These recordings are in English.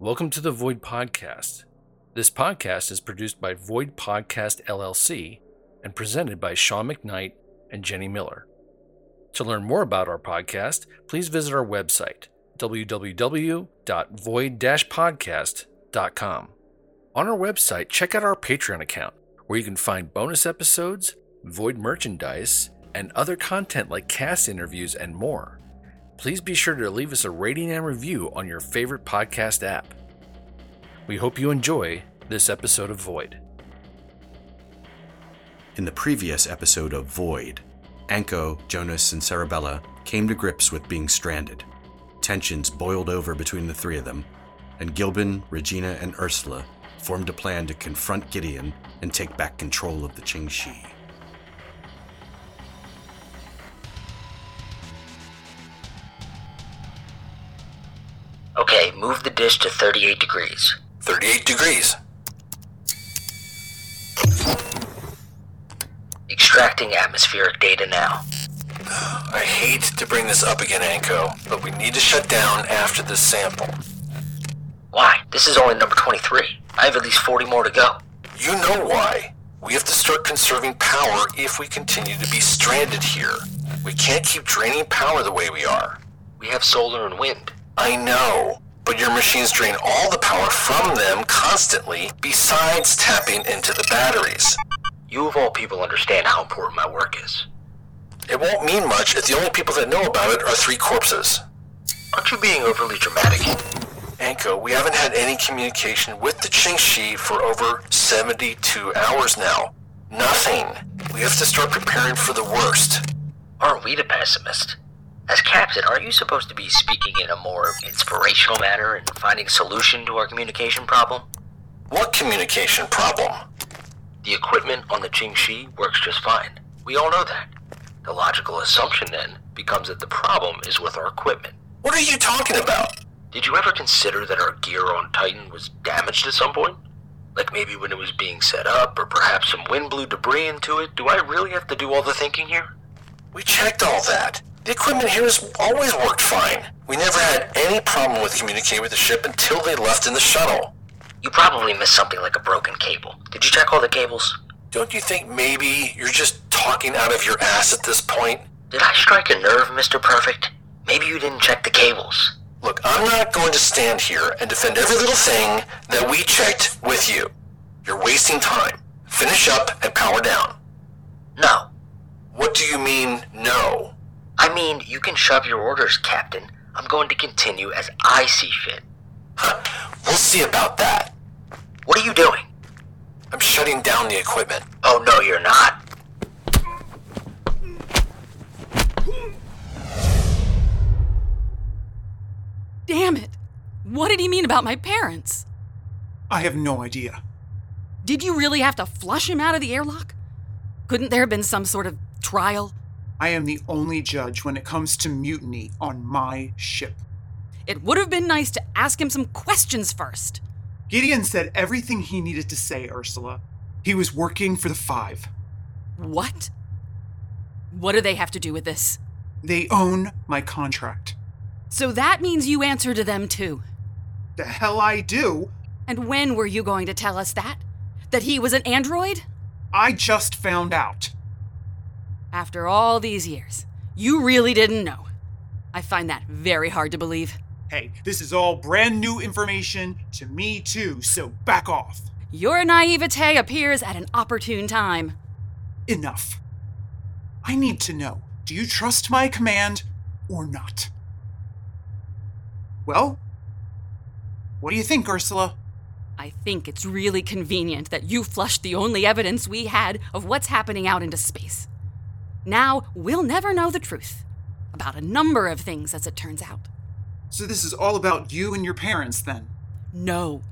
Welcome to the Void Podcast. This podcast is produced by Void Podcast LLC and presented by Sean McKnight and Jenny Miller. To learn more about our podcast, please visit our website, www.void-podcast.com. On our website, check out our Patreon account, where you can find bonus episodes, Void merchandise, and other content like cast interviews and more. Please be sure to leave us a rating and review on your favorite podcast app. We hope you enjoy this episode of Void. In the previous episode of Void, Anko, Jonas, and Serebella came to grips with being stranded. Tensions boiled over between the three of them, and Gilban, Regina, and Ursula formed a plan to confront Gideon and take back control of the Ching She. Dish to 38 degrees. 38 degrees. Extracting atmospheric data now. I hate to bring this up again, Anko, but we need to shut down after this sample. Why? This is only number 23. I have at least 40 more to go. You know why. We have to start conserving power if we continue to be stranded here. We can't keep draining power the way we are. We have solar and wind. I know, but your machines drain all the power from them constantly, besides tapping into the batteries. You of all people understand how important my work is. It won't mean much if the only people that know about it are three corpses. Aren't you being overly dramatic? Anko, we haven't had any communication with the Ching She for over 72 hours now. Nothing. We have to start preparing for the worst. Aren't we the pessimist? As captain, aren't you supposed to be speaking in a more inspirational manner and finding a solution to our communication problem? What communication problem? The equipment on the Ching She works just fine. We all know that. The logical assumption then becomes that the problem is with our equipment. What are you talking about? Did you ever consider that our gear on Titan was damaged at some point? Like maybe when it was being set up, or perhaps some wind blew debris into it? Do I really have to do all the thinking here? We checked all that. The equipment here has always worked fine. We never had any problem with communicating with the ship until they left in the shuttle. You probably missed something like a broken cable. Did you check all the cables? Don't you think maybe you're just talking out of your ass at this point? Did I strike a nerve, Mr. Perfect? Maybe you didn't check the cables. Look, I'm not going to stand here and defend every little thing that we checked with you. You're wasting time. Finish up and power down. No. What do you mean, no? I mean, you can shove your orders, Captain. I'm going to continue as I see fit. Huh. We'll see about that. What are you doing? I'm shutting down the equipment. Oh, no, you're not. Damn it! What did he mean about my parents? I have no idea. Did you really have to flush him out of the airlock? Couldn't there have been some sort of trial? I am the only judge when it comes to mutiny on my ship. It would have been nice to ask him some questions first. Gideon said everything he needed to say, Ursula. He was working for the Five. What? What do they have to do with this? They own my contract. So that means you answer to them too. The hell I do. And when were you going to tell us that? That he was an android? I just found out. After all these years, you really didn't know. I find that very hard to believe. Hey, this is all brand new information to me too, so back off. Your naivete appears at an opportune time. Enough. I need to know do you trust my command or not? Well, what do you think, Ursula? I think it's really convenient that you flushed the only evidence we had of what's happening out into space. Now, we'll never know the truth about a number of things, as it turns out. So, this is all about you and your parents, then? No.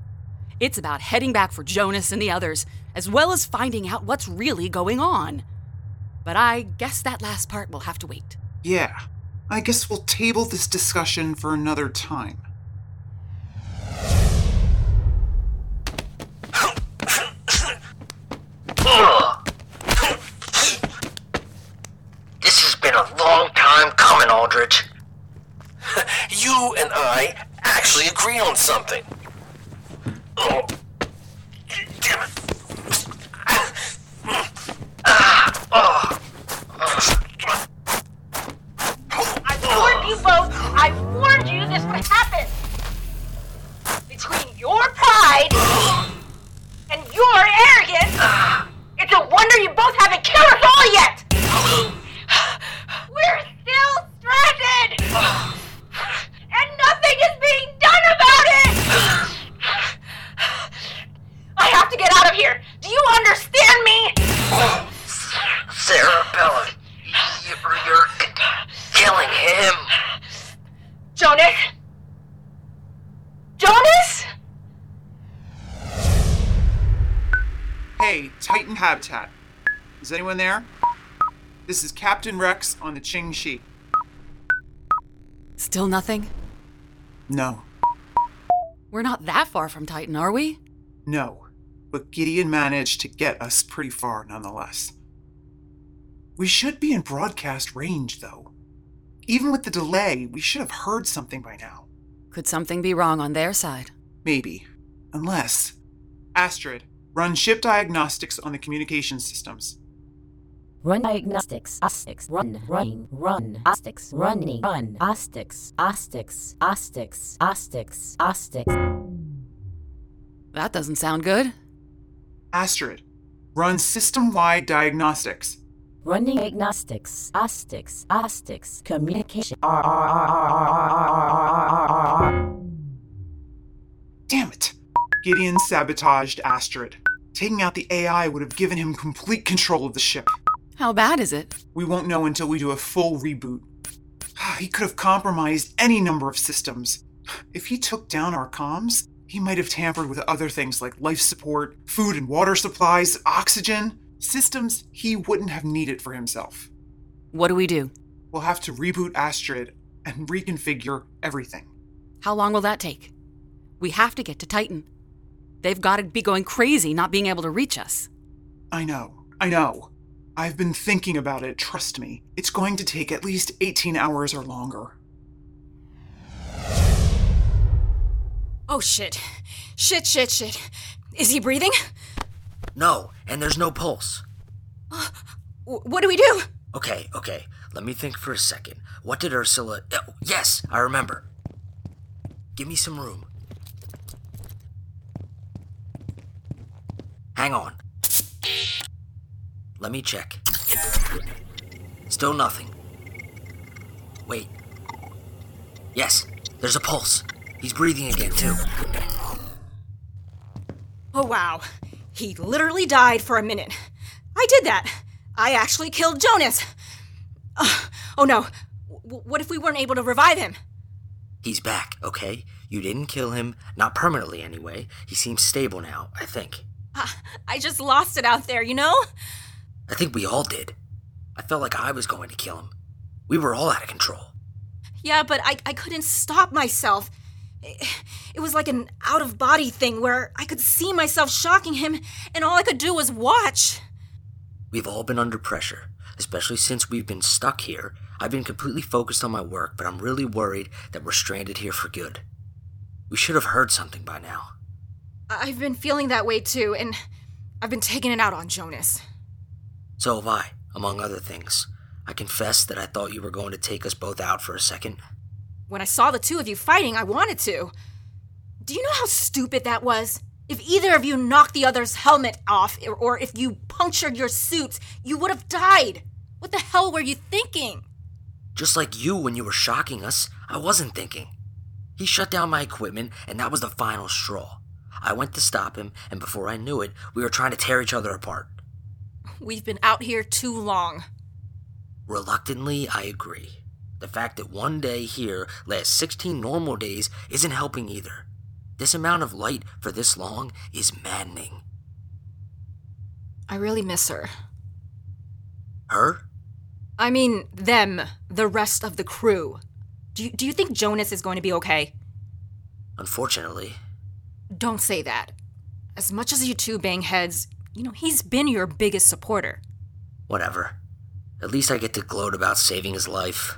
It's about heading back for Jonas and the others, as well as finding out what's really going on. But I guess that last part will have to wait. Yeah. I guess we'll table this discussion for another time. Ugh. This has been a long time coming, Aldrich. You and I actually agree on something. Here. Do you understand me? Serebella, you're, you're killing him. Jonas? Jonas? Hey, Titan Habitat. Is anyone there? This is Captain Rex on the Ching She. Still nothing? No, We're not that far from Titan, are we? no. But Gideon managed to get us pretty far nonetheless. We should be in broadcast range, though. Even with the delay, we should have heard something by now. Could something be wrong on their side? Maybe. Unless. Astrid, run ship diagnostics on the communication systems. Run diagnostics, astics, run, run, run, astics, running, run, astics, astics, astics, astics, astics. That doesn't sound good. Astrid, run system wide diagnostics. Running diagnostics, astics, astics, communication. Damn it! Gideon sabotaged Astrid. Taking out the AI would have given him complete control of the ship. How bad is it? We won't know until we do a full reboot. He could have compromised any number of systems. If he took down our comms, he might have tampered with other things like life support, food and water supplies, oxygen, systems he wouldn't have needed for himself. What do we do? We'll have to reboot Astrid and reconfigure everything. How long will that take? We have to get to Titan. They've got to be going crazy not being able to reach us. I know, I know. I've been thinking about it, trust me. It's going to take at least 18 hours or longer. Oh shit. Shit, shit, shit. Is he breathing? No, and there's no pulse. Uh, w- what do we do? Okay, okay. Let me think for a second. What did Ursula. Oh, yes, I remember. Give me some room. Hang on. Let me check. Still nothing. Wait. Yes, there's a pulse. He's breathing again, too. Oh, wow. He literally died for a minute. I did that. I actually killed Jonas. Uh, oh no. W- what if we weren't able to revive him? He's back, okay? You didn't kill him, not permanently anyway. He seems stable now, I think. Uh, I just lost it out there, you know? I think we all did. I felt like I was going to kill him. We were all out of control. Yeah, but I, I couldn't stop myself. It, was like an out of body thing where I could see myself shocking him, and all I could do was watch. We've all been under pressure, especially since we've been stuck here. I've been completely focused on my work, but I'm really worried that we're stranded here for good. We should have heard something by now. I've been feeling that way too, and I've been taking it out on Jonas. So have I, among other things. I confess that I thought you were going to take us both out for a second. When I saw the two of you fighting, I wanted to. Do you know how stupid that was? If either of you knocked the other's helmet off, or, if you punctured your suits, you would have died. What the hell were you thinking? Just like you when you were shocking us, I wasn't thinking. He shut down my equipment, and that was the final straw. I went to stop him, and before I knew it, we were trying to tear each other apart. We've been out here too long. Reluctantly, I agree. The fact that one day here lasts 16 normal days isn't helping either. This amount of light for this long is maddening. I really miss her. Her? I mean, them, the rest of the crew. Do you, do you think Jonas is going to be okay? Unfortunately. Don't say that. As much as you two bang heads, you know, he's been your biggest supporter. Whatever. At least I get to gloat about saving his life.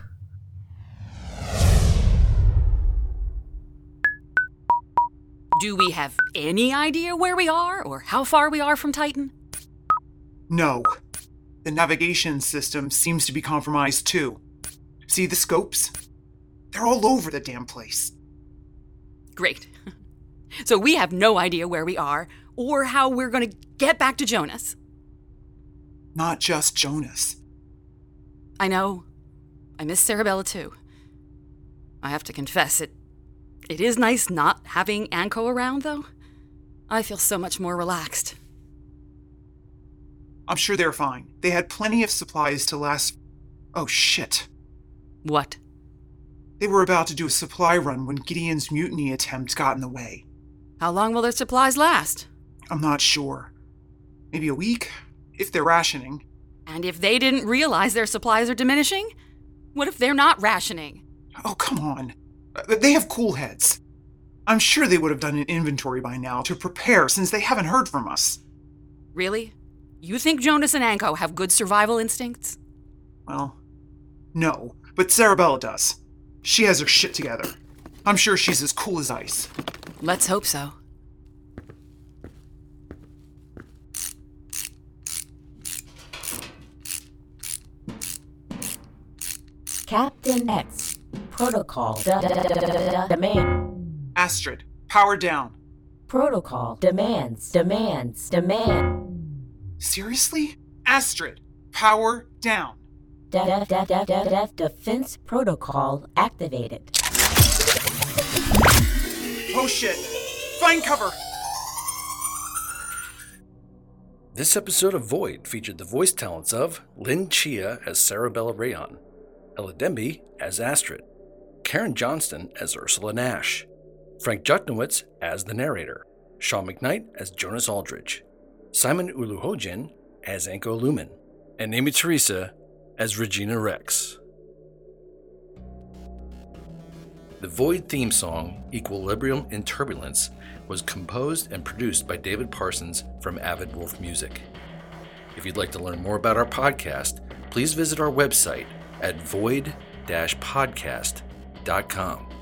Do we have any idea where we are or how far we are from Titan? No. The navigation system seems to be compromised too. See the scopes? They're all over the damn place. Great. So we have no idea where we are or how we're going to get back to Jonas. Not just Jonas. I know. I miss Serebella too. I have to confess, it it is nice not having Anko around, though. I feel so much more relaxed. I'm sure they're fine. They had plenty of supplies to last. Oh shit. What? They were about to do a supply run when Gideon's mutiny attempt got in the way. How long will their supplies last? I'm not sure. Maybe a week? If they're rationing. And if they didn't realize their supplies are diminishing? What if they're not rationing? Oh, come on. They have cool heads. I'm sure they would have done an inventory by now to prepare since they haven't heard from us. Really? You think Jonas and Anko have good survival instincts? Well, no, but Serebella does. She has her shit together. I'm sure she's as cool as ice. Let's hope so. Captain X. Protocol. Da- da- da- Demand. Astrid, power down. Protocol. Demands. Demands. Demand. Seriously? Astrid, power down. Da- da- da- da- da- da- Defense protocol activated. Oh shit. Find cover. This episode of Void featured the voice talents of Lynn Chia as Serebella Rayon, Ella Demby as Astrid, Karen Johnston as Ursula Nash, Frank Jutnowitz as the narrator, Sean McKnight as Jonas Aldridge, Simon Uluhojin as Anko Lumen, and Amy Teresa as Regina Rex. The Void theme song, Equilibrium in Turbulence, was composed and produced by David Parsons from Avid Wolf Music. If you'd like to learn more about our podcast, please visit our website at void-podcast.com. Inc.com.